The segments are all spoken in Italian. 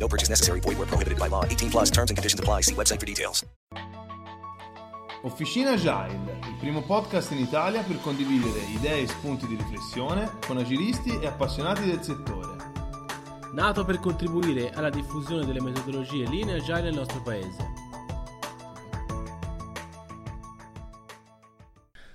No purchase necessary. Void where prohibited by law. 18 plus terms and conditions apply. See website for details. Officina Agile, il primo podcast in Italia per condividere idee e spunti di riflessione con agilisti e appassionati del settore. nato per contribuire alla diffusione delle metodologie linee agile nel nostro paese.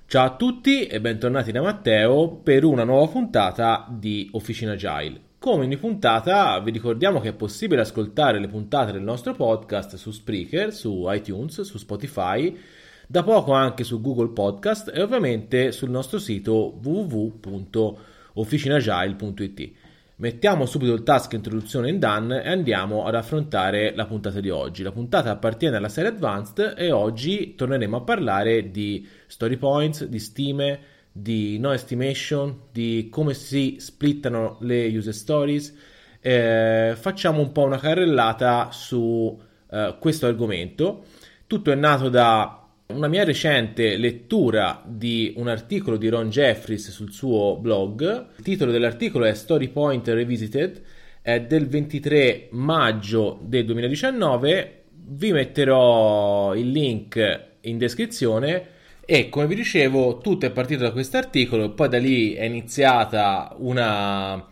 Ciao a tutti e bentornati da Matteo per una nuova puntata di Officina Agile. Come ogni puntata vi ricordiamo che è possibile ascoltare le puntate del nostro podcast su Spreaker, su iTunes, su Spotify, da poco anche su Google Podcast e ovviamente sul nostro sito www.officinagile.it. Mettiamo subito il task introduzione in done e andiamo ad affrontare la puntata di oggi. La puntata appartiene alla serie Advanced e oggi torneremo a parlare di story points, di stime, di no estimation, di come si splittano le user stories. Eh, facciamo un po' una carrellata su eh, questo argomento. Tutto è nato da una mia recente lettura di un articolo di Ron Jeffries sul suo blog, il titolo dell'articolo è Story Point Revisited, è del 23 maggio del 2019, vi metterò il link in descrizione e come vi dicevo tutto è partito da questo articolo, poi da lì è iniziata una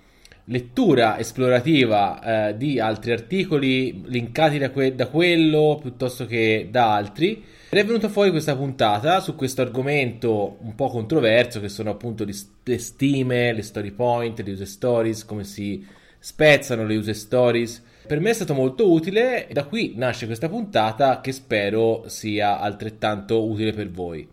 lettura esplorativa eh, di altri articoli linkati da, que- da quello piuttosto che da altri ed è venuta fuori questa puntata su questo argomento un po' controverso che sono appunto le stime, le story point, le user stories, come si spezzano le user stories. Per me è stato molto utile e da qui nasce questa puntata che spero sia altrettanto utile per voi.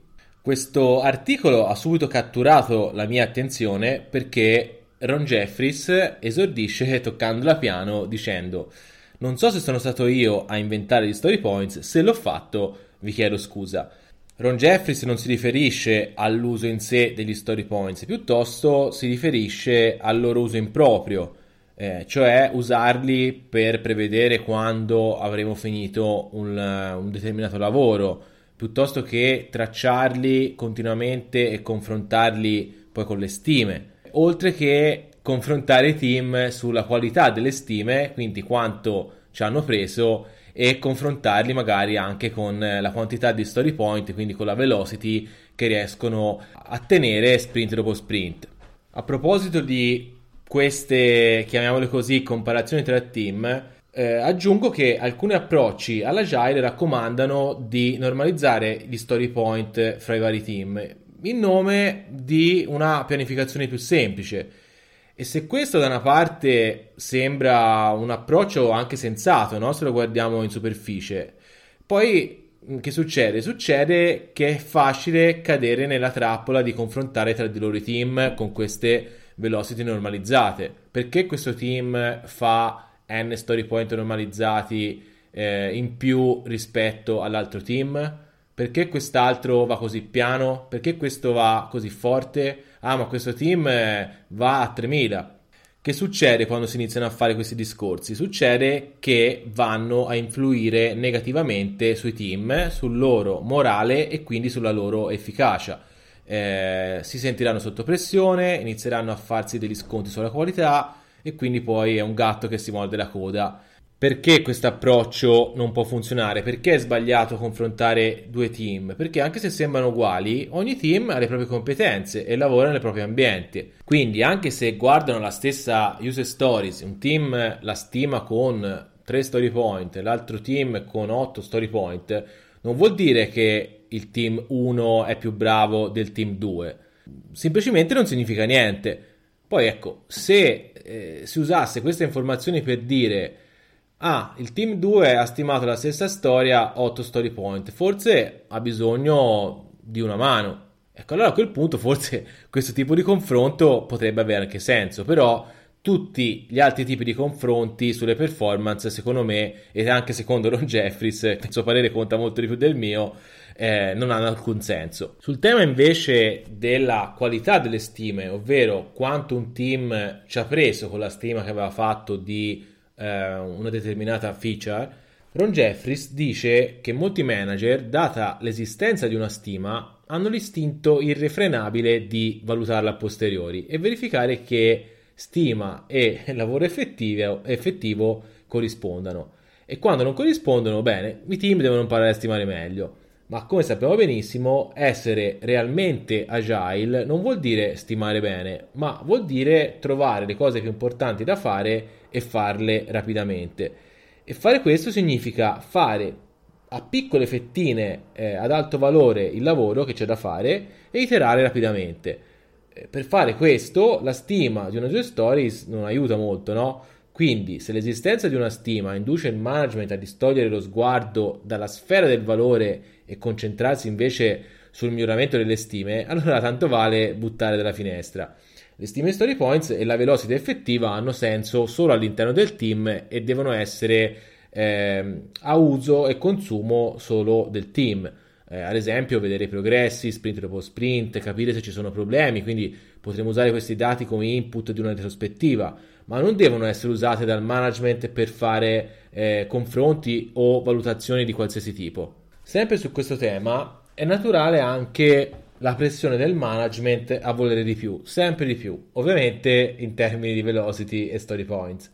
Questo articolo ha subito catturato la mia attenzione perché Ron Jeffries esordisce toccando la piano dicendo non so se sono stato io a inventare gli story points, se l'ho fatto vi chiedo scusa. Ron Jeffries non si riferisce all'uso in sé degli story points, piuttosto si riferisce al loro uso improprio, eh, cioè usarli per prevedere quando avremo finito un, un determinato lavoro, piuttosto che tracciarli continuamente e confrontarli poi con le stime, oltre che confrontare i team sulla qualità delle stime, quindi quanto ci hanno preso e confrontarli magari anche con la quantità di story point, quindi con la velocity che riescono a tenere sprint dopo sprint. A proposito di queste, chiamiamole così, comparazioni tra team, eh, aggiungo che alcuni approcci all'agile raccomandano di normalizzare gli story point fra i vari team in nome di una pianificazione più semplice e se questo da una parte sembra un approccio anche sensato, no? se lo guardiamo in superficie, poi mm, che succede? Succede che è facile cadere nella trappola di confrontare tra di loro i team con queste velocity normalizzate. Perché questo team fa n story point normalizzati eh, in più rispetto all'altro team? Perché quest'altro va così piano? Perché questo va così forte? ah ma questo team eh, va a 3000. Che succede quando si iniziano a fare questi discorsi? Succede che vanno a influire negativamente sui team, sul loro morale e quindi sulla loro efficacia. Eh, si sentiranno sotto pressione, inizieranno a farsi degli sconti sulla qualità e quindi poi è un gatto che si morde la coda perché questo approccio non può funzionare? Perché è sbagliato confrontare due team? Perché anche se sembrano uguali, ogni team ha le proprie competenze e lavora nei propri ambienti. Quindi anche se guardano la stessa user stories, un team la stima con 3 story point, l'altro team con 8 story point, non vuol dire che il team 1 è più bravo del team 2. Semplicemente non significa niente. Poi ecco, se eh, si usasse queste informazioni per dire Ah, il team 2 ha stimato la stessa storia 8 story point. Forse ha bisogno di una mano. Ecco, allora a quel punto forse questo tipo di confronto potrebbe avere anche senso, però tutti gli altri tipi di confronti sulle performance, secondo me, e anche secondo Ron Jeffries, il suo parere conta molto di più del mio, eh, non hanno alcun senso. Sul tema invece della qualità delle stime, ovvero quanto un team ci ha preso con la stima che aveva fatto di eh, una determinata feature, Ron Jeffries dice che molti manager, data l'esistenza di una stima, hanno l'istinto irrefrenabile di valutarla a posteriori e verificare che stima e lavoro effettivo, effettivo corrispondano. E quando non corrispondono, bene, i team devono imparare a stimare meglio. Ma come sappiamo benissimo, essere realmente agile non vuol dire stimare bene, ma vuol dire trovare le cose più importanti da fare e farle rapidamente. E fare questo significa fare a piccole fettine eh, ad alto valore il lavoro che c'è da fare e iterare rapidamente. Eh, per fare questo, la stima di una Joy Stories non aiuta molto, no? Quindi, se l'esistenza di una stima induce il management a distogliere lo sguardo dalla sfera del valore e concentrarsi invece sul miglioramento delle stime, allora tanto vale buttare dalla finestra. Le stime story points e la velocità effettiva hanno senso solo all'interno del team e devono essere eh, a uso e consumo solo del team. Eh, ad esempio, vedere i progressi, sprint dopo sprint, capire se ci sono problemi, quindi potremo usare questi dati come input di una retrospettiva ma non devono essere usate dal management per fare eh, confronti o valutazioni di qualsiasi tipo. Sempre su questo tema è naturale anche la pressione del management a volere di più, sempre di più, ovviamente in termini di velocity e story points.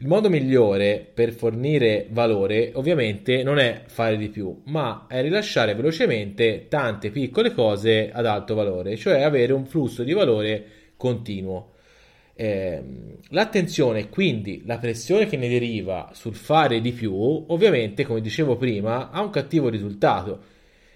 Il modo migliore per fornire valore ovviamente non è fare di più, ma è rilasciare velocemente tante piccole cose ad alto valore, cioè avere un flusso di valore continuo. Eh, l'attenzione, quindi la pressione che ne deriva sul fare di più, ovviamente, come dicevo prima, ha un cattivo risultato.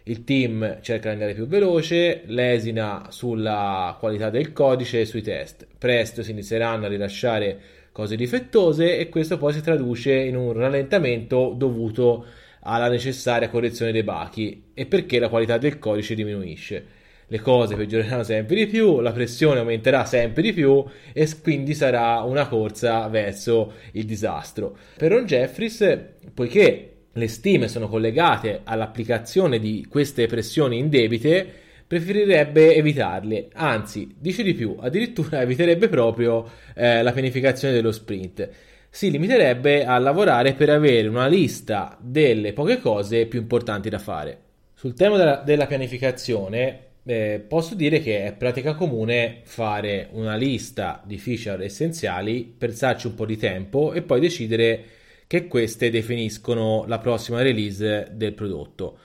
Il team cerca di andare più veloce, lesina sulla qualità del codice e sui test. Presto si inizieranno a rilasciare cose difettose e questo poi si traduce in un rallentamento dovuto alla necessaria correzione dei bachi e perché la qualità del codice diminuisce le cose peggioreranno sempre di più, la pressione aumenterà sempre di più e quindi sarà una corsa verso il disastro. Per Ron Jeffries, poiché le stime sono collegate all'applicazione di queste pressioni indebite, preferirebbe evitarle, anzi, dice di più, addirittura eviterebbe proprio eh, la pianificazione dello sprint. Si limiterebbe a lavorare per avere una lista delle poche cose più importanti da fare. Sul tema della, della pianificazione, eh, posso dire che è pratica comune fare una lista di feature essenziali, pensarci un po' di tempo e poi decidere che queste definiscono la prossima release del prodotto.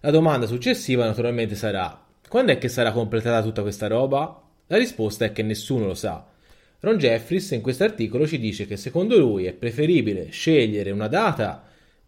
La domanda successiva naturalmente sarà quando è che sarà completata tutta questa roba? La risposta è che nessuno lo sa. Ron Jeffries in questo articolo ci dice che secondo lui è preferibile scegliere una data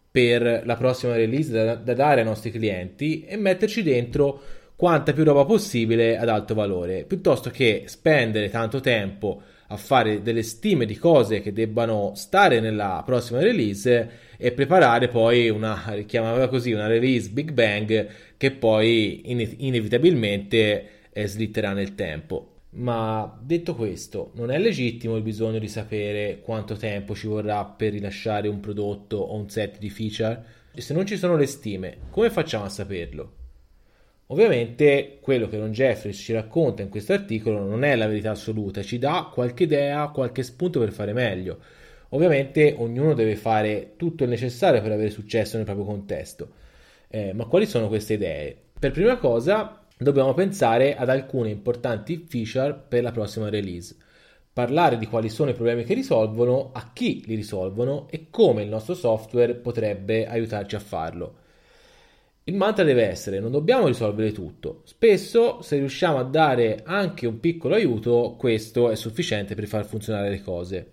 per la prossima release da, da dare ai nostri clienti e metterci dentro quanta più roba possibile ad alto valore, piuttosto che spendere tanto tempo a fare delle stime di cose che debbano stare nella prossima release e preparare poi una, chiamava così, una release Big Bang che poi in- inevitabilmente eh, slitterà nel tempo. Ma detto questo, non è legittimo il bisogno di sapere quanto tempo ci vorrà per rilasciare un prodotto o un set di feature? E se non ci sono le stime, come facciamo a saperlo? Ovviamente quello che Ron Jeffries ci racconta in questo articolo non è la verità assoluta, ci dà qualche idea, qualche spunto per fare meglio. Ovviamente ognuno deve fare tutto il necessario per avere successo nel proprio contesto. Eh, ma quali sono queste idee? Per prima cosa dobbiamo pensare ad alcune importanti feature per la prossima release. Parlare di quali sono i problemi che risolvono, a chi li risolvono e come il nostro software potrebbe aiutarci a farlo. Il mantra deve essere non dobbiamo risolvere tutto. Spesso se riusciamo a dare anche un piccolo aiuto, questo è sufficiente per far funzionare le cose.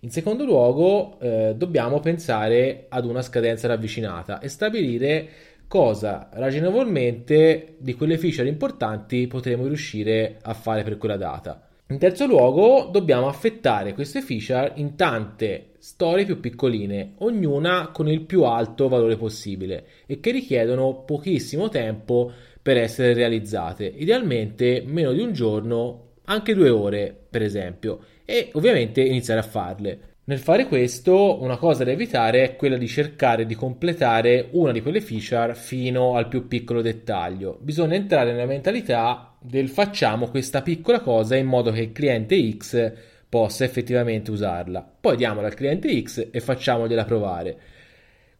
In secondo luogo, eh, dobbiamo pensare ad una scadenza ravvicinata e stabilire cosa ragionevolmente di quelle feature importanti potremo riuscire a fare per quella data. In terzo luogo, dobbiamo affettare queste feature in tante storie più piccoline, ognuna con il più alto valore possibile e che richiedono pochissimo tempo per essere realizzate, idealmente meno di un giorno anche due ore per esempio, e ovviamente iniziare a farle. Nel fare questo, una cosa da evitare è quella di cercare di completare una di quelle feature fino al più piccolo dettaglio. Bisogna entrare nella mentalità del facciamo questa piccola cosa in modo che il cliente X possa effettivamente usarla. Poi diamola al cliente X e facciamogliela provare.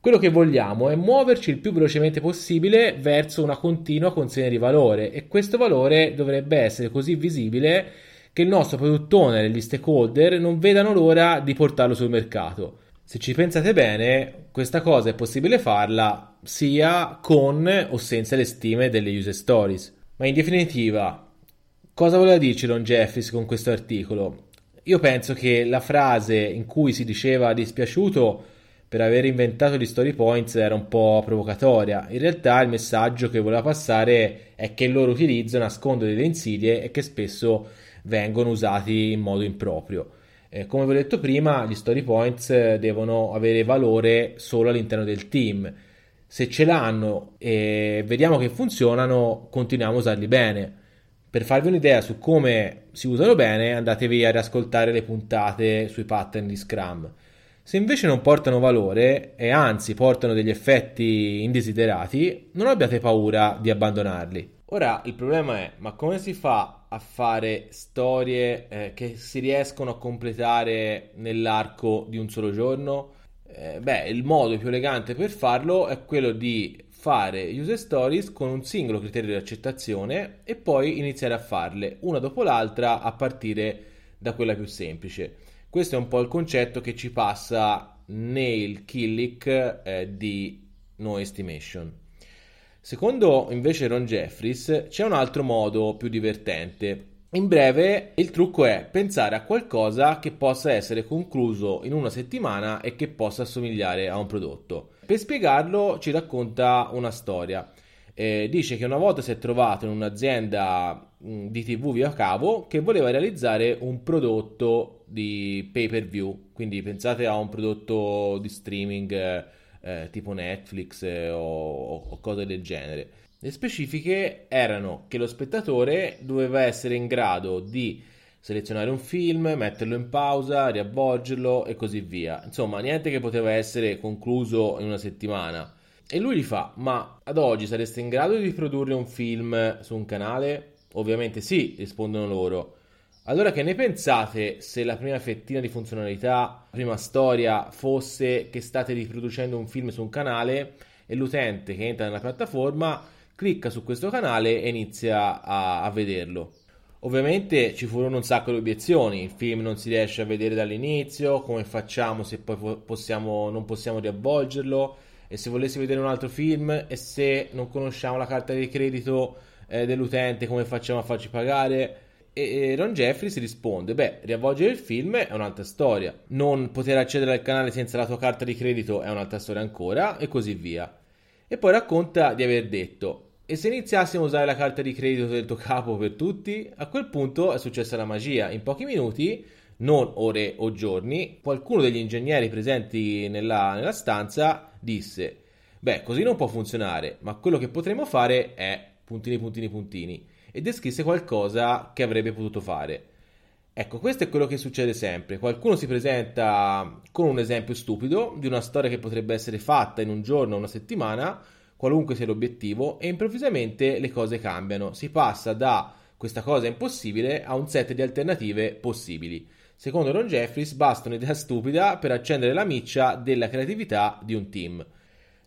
Quello che vogliamo è muoverci il più velocemente possibile verso una continua consegna di valore e questo valore dovrebbe essere così visibile che il nostro produttore e gli stakeholder non vedano l'ora di portarlo sul mercato. Se ci pensate bene, questa cosa è possibile farla sia con o senza le stime delle user stories. Ma in definitiva, cosa voleva dirci Ron Jeffries con questo articolo? Io penso che la frase in cui si diceva dispiaciuto per aver inventato gli story points era un po' provocatoria. In realtà il messaggio che voleva passare è che il loro utilizzo nasconde delle insidie e che spesso vengono usati in modo improprio. Eh, come vi ho detto prima, gli story points devono avere valore solo all'interno del team. Se ce l'hanno e vediamo che funzionano, continuiamo a usarli bene. Per farvi un'idea su come si usano bene, andatevi ad ascoltare le puntate sui pattern di Scrum. Se invece non portano valore e anzi portano degli effetti indesiderati, non abbiate paura di abbandonarli. Ora il problema è, ma come si fa a fare storie eh, che si riescono a completare nell'arco di un solo giorno? Eh, beh, il modo più elegante per farlo è quello di fare user stories con un singolo criterio di accettazione e poi iniziare a farle una dopo l'altra a partire da quella più semplice. Questo è un po' il concetto che ci passa nel Killick eh, di No Estimation. Secondo invece Ron Jeffries c'è un altro modo più divertente. In breve, il trucco è pensare a qualcosa che possa essere concluso in una settimana e che possa assomigliare a un prodotto. Per spiegarlo ci racconta una storia. Eh, dice che una volta si è trovato in un'azienda mh, di TV via cavo che voleva realizzare un prodotto di pay per view, quindi pensate a un prodotto di streaming eh, eh, tipo Netflix eh, o, o cose del genere. Le specifiche erano che lo spettatore doveva essere in grado di selezionare un film, metterlo in pausa, riavvolgerlo e così via. Insomma, niente che poteva essere concluso in una settimana. E lui gli fa: Ma ad oggi sareste in grado di produrre un film su un canale? Ovviamente sì, rispondono loro. Allora che ne pensate se la prima fettina di funzionalità, la prima storia fosse che state riproducendo un film su un canale e l'utente che entra nella piattaforma clicca su questo canale e inizia a, a vederlo? Ovviamente ci furono un sacco di obiezioni, il film non si riesce a vedere dall'inizio, come facciamo se poi possiamo, non possiamo riavvolgerlo e se volessi vedere un altro film e se non conosciamo la carta di credito eh, dell'utente come facciamo a farci pagare? E Ron Jeffries risponde: Beh, riavvolgere il film è un'altra storia. Non poter accedere al canale senza la tua carta di credito è un'altra storia ancora, e così via. E poi racconta di aver detto: E se iniziassimo a usare la carta di credito del tuo capo per tutti? A quel punto è successa la magia. In pochi minuti, non ore o giorni, qualcuno degli ingegneri presenti nella, nella stanza disse: Beh, così non può funzionare, ma quello che potremmo fare è puntini, puntini, puntini e descrisse qualcosa che avrebbe potuto fare. Ecco, questo è quello che succede sempre. Qualcuno si presenta con un esempio stupido di una storia che potrebbe essere fatta in un giorno o una settimana, qualunque sia l'obiettivo, e improvvisamente le cose cambiano. Si passa da questa cosa impossibile a un set di alternative possibili. Secondo Ron Jeffries basta un'idea stupida per accendere la miccia della creatività di un team.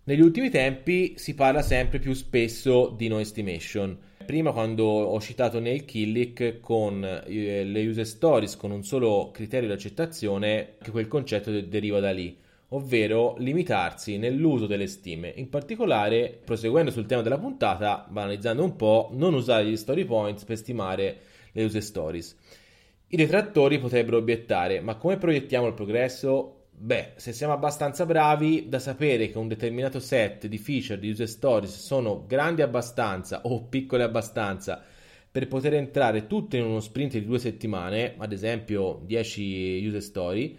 Negli ultimi tempi si parla sempre più spesso di no estimation prima quando ho citato Nail Killick con eh, le user stories con un solo criterio di accettazione, che quel concetto de- deriva da lì, ovvero limitarsi nell'uso delle stime. In particolare, proseguendo sul tema della puntata, banalizzando un po', non usare gli story points per stimare le user stories. I detrattori potrebbero obiettare, ma come proiettiamo il progresso? Beh, se siamo abbastanza bravi da sapere che un determinato set di feature di user stories sono grandi abbastanza o piccole abbastanza per poter entrare tutte in uno sprint di due settimane, ad esempio 10 user story,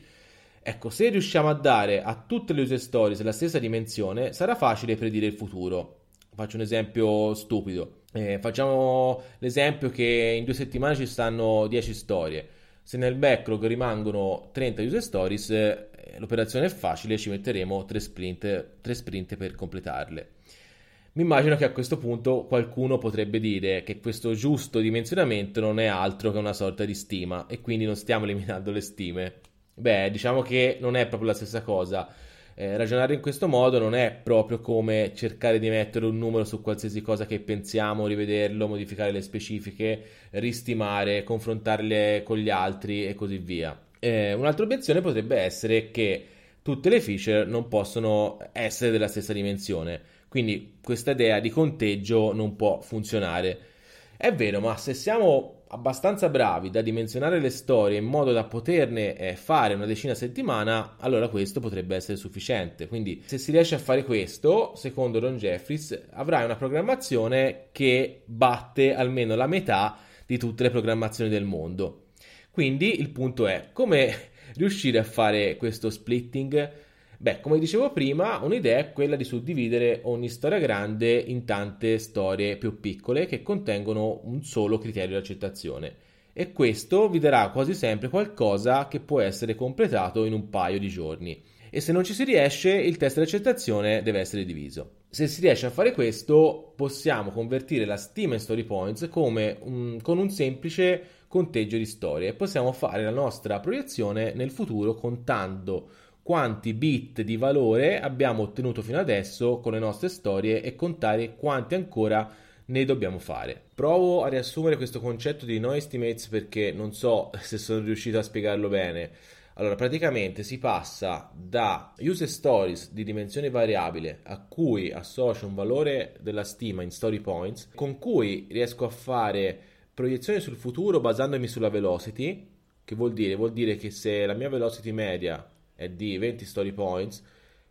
ecco, se riusciamo a dare a tutte le user stories la stessa dimensione, sarà facile predire il futuro. Faccio un esempio stupido. Eh, facciamo l'esempio che in due settimane ci stanno 10 storie. Se nel backlog rimangono 30 user stories, eh, l'operazione è facile, ci metteremo 3 sprint, 3 sprint per completarle. Mi immagino che a questo punto qualcuno potrebbe dire che questo giusto dimensionamento non è altro che una sorta di stima e quindi non stiamo eliminando le stime. Beh, diciamo che non è proprio la stessa cosa. Eh, ragionare in questo modo non è proprio come cercare di mettere un numero su qualsiasi cosa che pensiamo, rivederlo, modificare le specifiche, ristimare, confrontarle con gli altri e così via. Eh, un'altra obiezione potrebbe essere che tutte le feature non possono essere della stessa dimensione quindi questa idea di conteggio non può funzionare. È vero, ma se siamo abbastanza bravi da dimensionare le storie in modo da poterne eh, fare una decina a settimana, allora questo potrebbe essere sufficiente. Quindi, se si riesce a fare questo, secondo Don Jeffries, avrai una programmazione che batte almeno la metà di tutte le programmazioni del mondo. Quindi il punto è come riuscire a fare questo splitting Beh, come dicevo prima, un'idea è quella di suddividere ogni storia grande in tante storie più piccole che contengono un solo criterio di accettazione. E questo vi darà quasi sempre qualcosa che può essere completato in un paio di giorni. E se non ci si riesce, il test di accettazione deve essere diviso. Se si riesce a fare questo, possiamo convertire la stima in story points un, con un semplice conteggio di storie e possiamo fare la nostra proiezione nel futuro contando quanti bit di valore abbiamo ottenuto fino adesso con le nostre storie e contare quanti ancora ne dobbiamo fare. Provo a riassumere questo concetto di no estimates perché non so se sono riuscito a spiegarlo bene. Allora, praticamente si passa da user stories di dimensione variabile a cui associo un valore della stima in story points, con cui riesco a fare proiezioni sul futuro basandomi sulla velocity, che vuol dire? Vuol dire che se la mia velocity media è di 20 story points,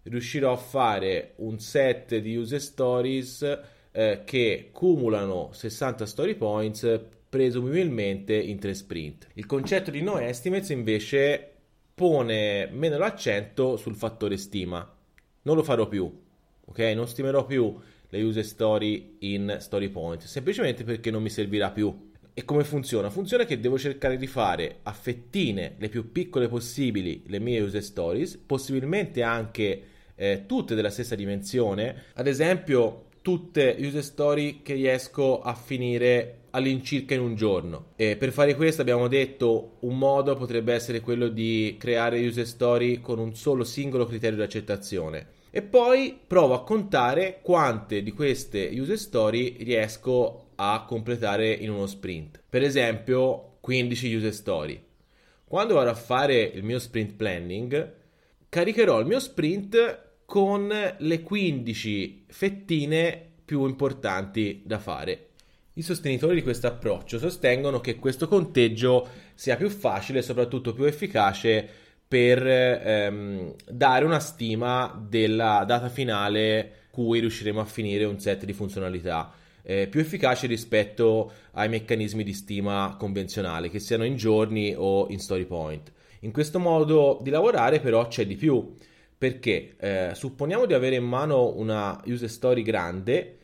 riuscirò a fare un set di user stories eh, che cumulano 60 story points presumibilmente in 3 sprint. Il concetto di no estimates invece pone meno l'accento sul fattore stima. Non lo farò più, ok? Non stimerò più le user story in story point, semplicemente perché non mi servirà più e come funziona? Funziona che devo cercare di fare a fettine le più piccole possibili le mie user stories, possibilmente anche eh, tutte della stessa dimensione, ad esempio tutte user story che riesco a finire all'incirca in un giorno. E per fare questo abbiamo detto un modo potrebbe essere quello di creare user story con un solo singolo criterio di accettazione. E poi provo a contare quante di queste user story riesco a completare in uno sprint. Per esempio, 15 user story. Quando vado a fare il mio sprint planning, caricherò il mio sprint con le 15 fettine più importanti da fare. I sostenitori di questo approccio sostengono che questo conteggio sia più facile e soprattutto più efficace per ehm, dare una stima della data finale cui riusciremo a finire un set di funzionalità eh, più efficace rispetto ai meccanismi di stima convenzionali, che siano in giorni o in story point. In questo modo di lavorare però c'è di più, perché eh, supponiamo di avere in mano una user story grande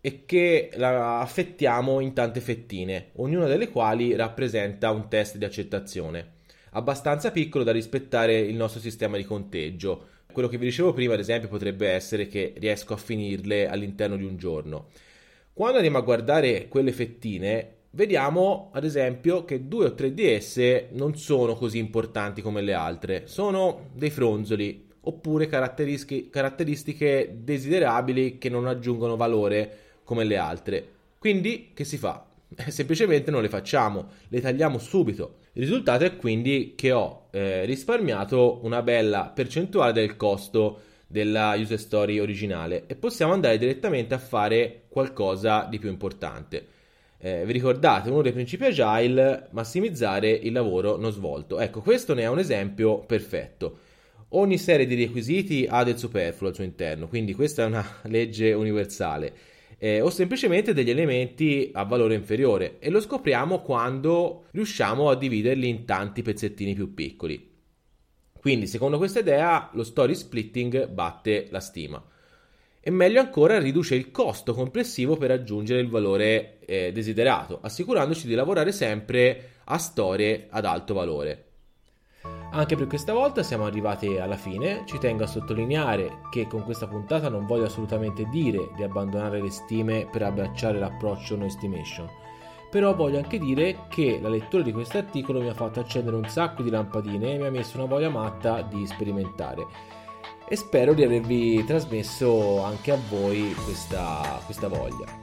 e che la affettiamo in tante fettine, ognuna delle quali rappresenta un test di accettazione, abbastanza piccolo da rispettare il nostro sistema di conteggio. Quello che vi dicevo prima, ad esempio, potrebbe essere che riesco a finirle all'interno di un giorno. Quando andiamo a guardare quelle fettine, vediamo ad esempio che due o tre di esse non sono così importanti come le altre, sono dei fronzoli oppure caratteristiche, desiderabili che non aggiungono valore come le altre. Quindi che si fa? Semplicemente non le facciamo, le tagliamo subito. Il risultato è quindi che ho eh, risparmiato una bella percentuale del costo della user story originale e possiamo andare direttamente a fare qualcosa di più importante. Eh, vi ricordate, uno dei principi agile, massimizzare il lavoro non svolto. Ecco, questo ne è un esempio perfetto. Ogni serie di requisiti ha del superfluo al suo interno, quindi questa è una legge universale. Eh, o semplicemente degli elementi a valore inferiore e lo scopriamo quando riusciamo a dividerli in tanti pezzettini più piccoli. Quindi, secondo questa idea, lo story splitting batte la stima. e meglio ancora riduce il costo complessivo per raggiungere il valore eh, desiderato, assicurandoci di lavorare sempre a storie ad alto valore. Anche per questa volta siamo arrivati alla fine, ci tengo a sottolineare che con questa puntata non voglio assolutamente dire di abbandonare le stime per abbracciare l'approccio no estimation, però voglio anche dire che la lettura di questo articolo mi ha fatto accendere un sacco di lampadine e mi ha messo una voglia matta di sperimentare. E spero di avervi trasmesso anche a voi questa, questa voglia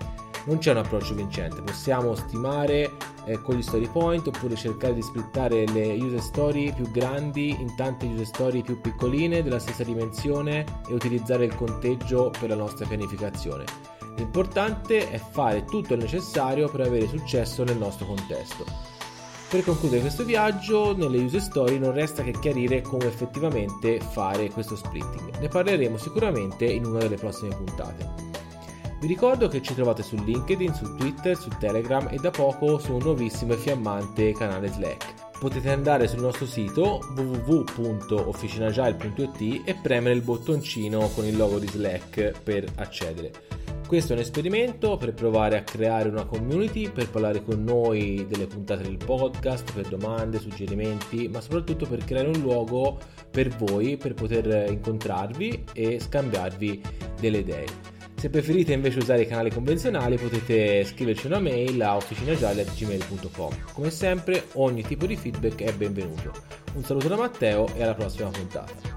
non c'è un approccio vincente, possiamo stimare eh, con gli story point oppure cercare di splittare le user story più grandi in tante user story più piccoline della stessa dimensione e utilizzare il conteggio per la nostra pianificazione. L'importante è fare tutto il necessario per avere successo nel nostro contesto. Per concludere questo viaggio, nelle user story non resta che chiarire come effettivamente fare questo splitting. Ne parleremo sicuramente in una delle prossime puntate. Vi ricordo che ci trovate su LinkedIn, su Twitter, su Telegram e da poco su un nuovissimo e fiammante canale Slack. Potete andare sul nostro sito www.officinagile.it e premere il bottoncino con il logo di Slack per accedere. Questo è un esperimento per provare a creare una community, per parlare con noi delle puntate del podcast, per domande, suggerimenti, ma soprattutto per creare un luogo per voi, per poter incontrarvi e scambiarvi delle idee. Se preferite invece usare i canali convenzionali potete scriverci una mail a officinagile.gmail.com. Come sempre ogni tipo di feedback è benvenuto. Un saluto da Matteo e alla prossima puntata.